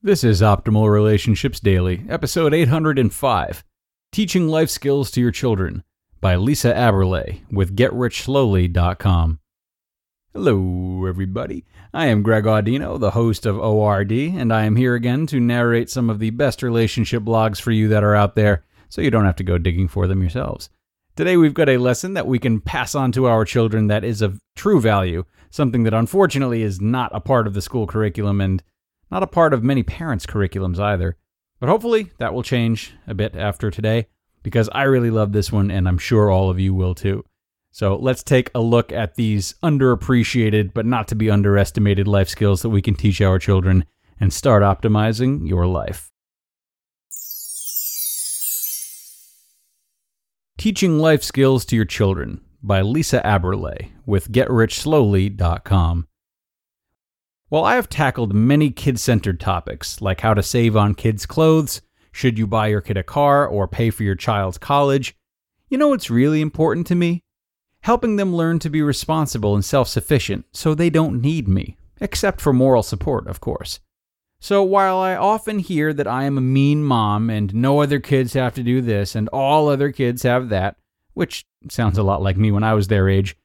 This is Optimal Relationships Daily, episode 805 Teaching Life Skills to Your Children by Lisa Aberle with GetRichSlowly.com. Hello, everybody. I am Greg Audino, the host of ORD, and I am here again to narrate some of the best relationship blogs for you that are out there so you don't have to go digging for them yourselves. Today, we've got a lesson that we can pass on to our children that is of true value, something that unfortunately is not a part of the school curriculum and not a part of many parents' curriculums either. But hopefully that will change a bit after today because I really love this one and I'm sure all of you will too. So let's take a look at these underappreciated but not to be underestimated life skills that we can teach our children and start optimizing your life. Teaching Life Skills to Your Children by Lisa Aberle with GetRichSlowly.com. While I have tackled many kid centered topics, like how to save on kids' clothes, should you buy your kid a car, or pay for your child's college, you know what's really important to me? Helping them learn to be responsible and self sufficient so they don't need me, except for moral support, of course. So while I often hear that I am a mean mom and no other kids have to do this and all other kids have that, which sounds a lot like me when I was their age,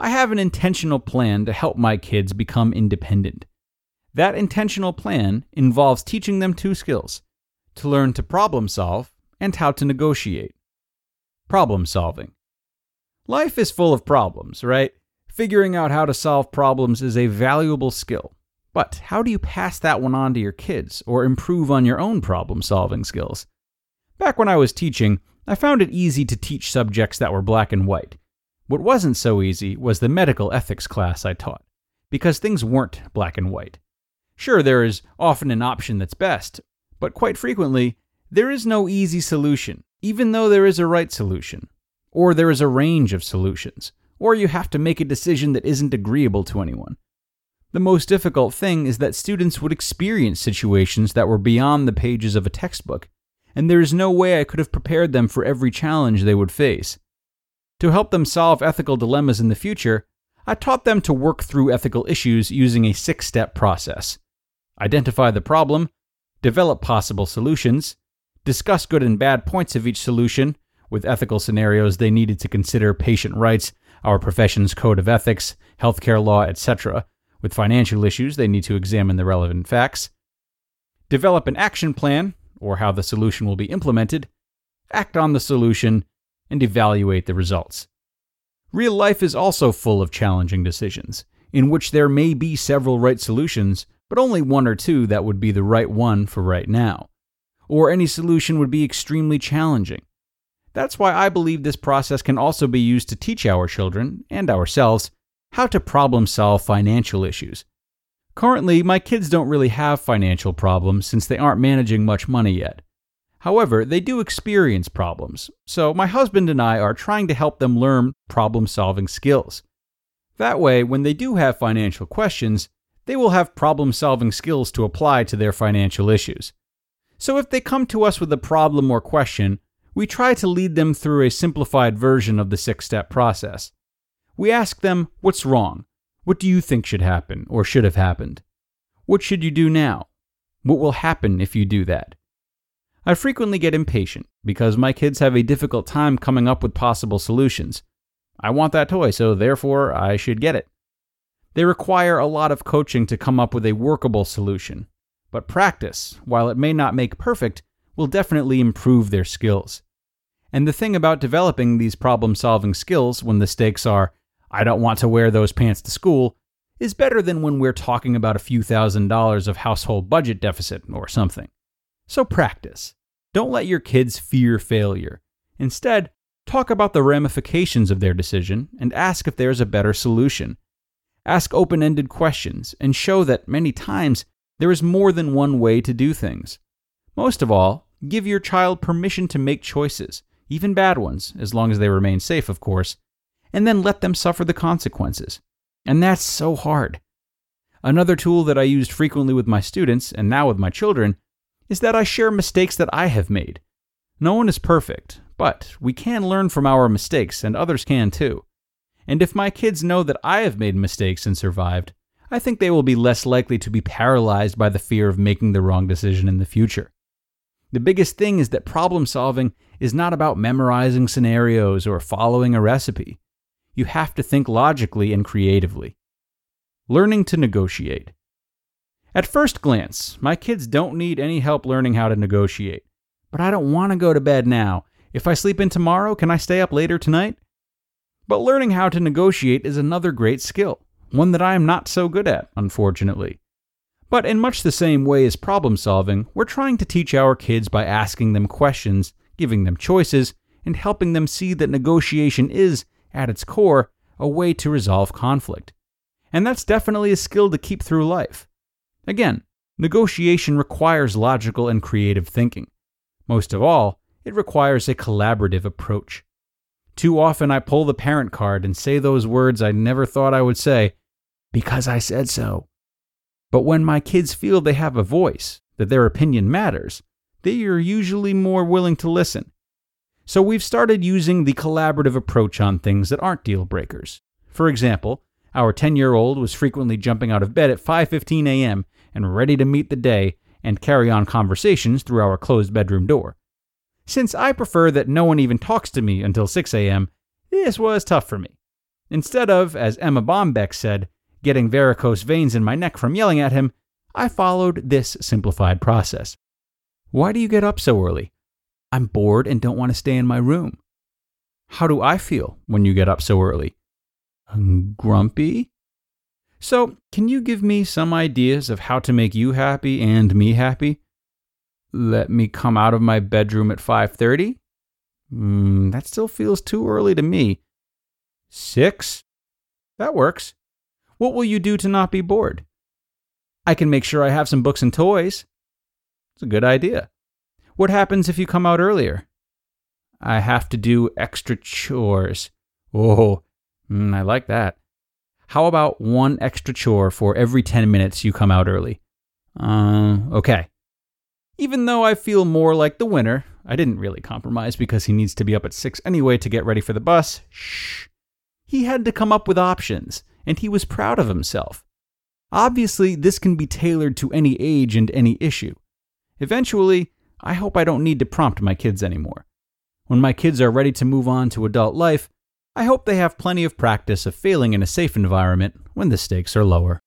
I have an intentional plan to help my kids become independent. That intentional plan involves teaching them two skills to learn to problem solve and how to negotiate. Problem solving. Life is full of problems, right? Figuring out how to solve problems is a valuable skill. But how do you pass that one on to your kids or improve on your own problem solving skills? Back when I was teaching, I found it easy to teach subjects that were black and white. What wasn't so easy was the medical ethics class I taught, because things weren't black and white. Sure, there is often an option that's best, but quite frequently, there is no easy solution, even though there is a right solution. Or there is a range of solutions, or you have to make a decision that isn't agreeable to anyone. The most difficult thing is that students would experience situations that were beyond the pages of a textbook, and there is no way I could have prepared them for every challenge they would face. To help them solve ethical dilemmas in the future, I taught them to work through ethical issues using a six step process identify the problem, develop possible solutions, discuss good and bad points of each solution. With ethical scenarios, they needed to consider patient rights, our profession's code of ethics, healthcare law, etc. With financial issues, they need to examine the relevant facts. Develop an action plan, or how the solution will be implemented, act on the solution, and evaluate the results. Real life is also full of challenging decisions, in which there may be several right solutions, but only one or two that would be the right one for right now. Or any solution would be extremely challenging. That's why I believe this process can also be used to teach our children, and ourselves, how to problem solve financial issues. Currently, my kids don't really have financial problems since they aren't managing much money yet. However, they do experience problems, so my husband and I are trying to help them learn problem solving skills. That way, when they do have financial questions, they will have problem solving skills to apply to their financial issues. So if they come to us with a problem or question, we try to lead them through a simplified version of the six step process. We ask them, What's wrong? What do you think should happen or should have happened? What should you do now? What will happen if you do that? I frequently get impatient because my kids have a difficult time coming up with possible solutions. I want that toy, so therefore I should get it. They require a lot of coaching to come up with a workable solution. but practice, while it may not make perfect, will definitely improve their skills. And the thing about developing these problem solving skills when the stakes are, I don't want to wear those pants to school, is better than when we're talking about a few thousand dollars of household budget deficit or something. So practice. Don't let your kids fear failure. Instead, talk about the ramifications of their decision and ask if there's a better solution. Ask open ended questions and show that many times there is more than one way to do things. Most of all, give your child permission to make choices, even bad ones, as long as they remain safe, of course, and then let them suffer the consequences. And that's so hard. Another tool that I used frequently with my students, and now with my children, is that I share mistakes that I have made. No one is perfect, but we can learn from our mistakes, and others can too. And if my kids know that I have made mistakes and survived, I think they will be less likely to be paralyzed by the fear of making the wrong decision in the future. The biggest thing is that problem solving is not about memorizing scenarios or following a recipe. You have to think logically and creatively. Learning to negotiate. At first glance, my kids don't need any help learning how to negotiate. But I don't want to go to bed now. If I sleep in tomorrow, can I stay up later tonight? But learning how to negotiate is another great skill, one that I am not so good at, unfortunately. But in much the same way as problem solving, we're trying to teach our kids by asking them questions, giving them choices, and helping them see that negotiation is, at its core, a way to resolve conflict. And that's definitely a skill to keep through life. Again, negotiation requires logical and creative thinking. Most of all, it requires a collaborative approach. Too often I pull the parent card and say those words I never thought I would say, because I said so. But when my kids feel they have a voice, that their opinion matters, they are usually more willing to listen. So we've started using the collaborative approach on things that aren't deal breakers. For example, our 10-year-old was frequently jumping out of bed at 5:15 a.m. and ready to meet the day and carry on conversations through our closed bedroom door. Since I prefer that no one even talks to me until 6 a.m., this was tough for me. Instead of, as Erma Bombeck said, getting varicose veins in my neck from yelling at him, I followed this simplified process. Why do you get up so early? I'm bored and don't want to stay in my room. How do I feel when you get up so early? I'm Grumpy? So, can you give me some ideas of how to make you happy and me happy? Let me come out of my bedroom at 5:30? Mm, that still feels too early to me. 6? That works. What will you do to not be bored? I can make sure I have some books and toys. It's a good idea. What happens if you come out earlier? I have to do extra chores. Oh, mm, I like that. How about one extra chore for every 10 minutes you come out early? Uh, okay. Even though I feel more like the winner, I didn't really compromise because he needs to be up at 6 anyway to get ready for the bus. Shh. He had to come up with options, and he was proud of himself. Obviously, this can be tailored to any age and any issue. Eventually, I hope I don't need to prompt my kids anymore. When my kids are ready to move on to adult life, I hope they have plenty of practice of failing in a safe environment when the stakes are lower.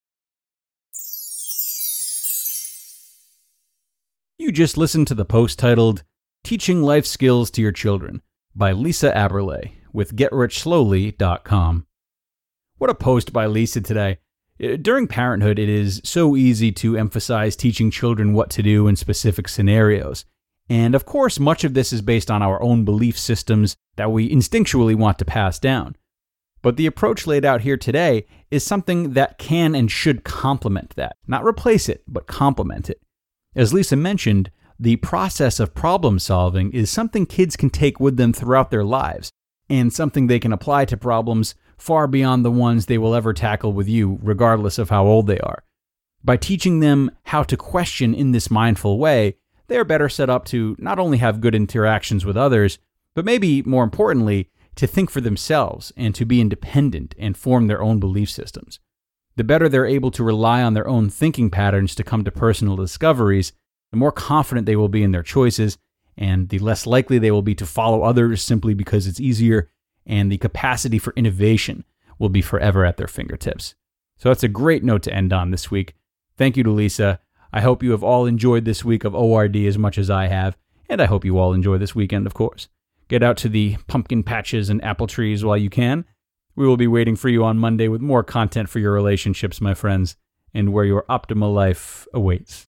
You just listened to the post titled Teaching Life Skills to Your Children by Lisa Aberle with GetRichSlowly.com. What a post by Lisa today. Uh, during parenthood, it is so easy to emphasize teaching children what to do in specific scenarios. And of course, much of this is based on our own belief systems that we instinctually want to pass down. But the approach laid out here today is something that can and should complement that, not replace it, but complement it. As Lisa mentioned, the process of problem solving is something kids can take with them throughout their lives, and something they can apply to problems far beyond the ones they will ever tackle with you, regardless of how old they are. By teaching them how to question in this mindful way, they are better set up to not only have good interactions with others, but maybe more importantly, to think for themselves and to be independent and form their own belief systems. The better they're able to rely on their own thinking patterns to come to personal discoveries, the more confident they will be in their choices, and the less likely they will be to follow others simply because it's easier, and the capacity for innovation will be forever at their fingertips. So that's a great note to end on this week. Thank you to Lisa. I hope you have all enjoyed this week of ORD as much as I have, and I hope you all enjoy this weekend, of course. Get out to the pumpkin patches and apple trees while you can. We will be waiting for you on Monday with more content for your relationships, my friends, and where your optimal life awaits.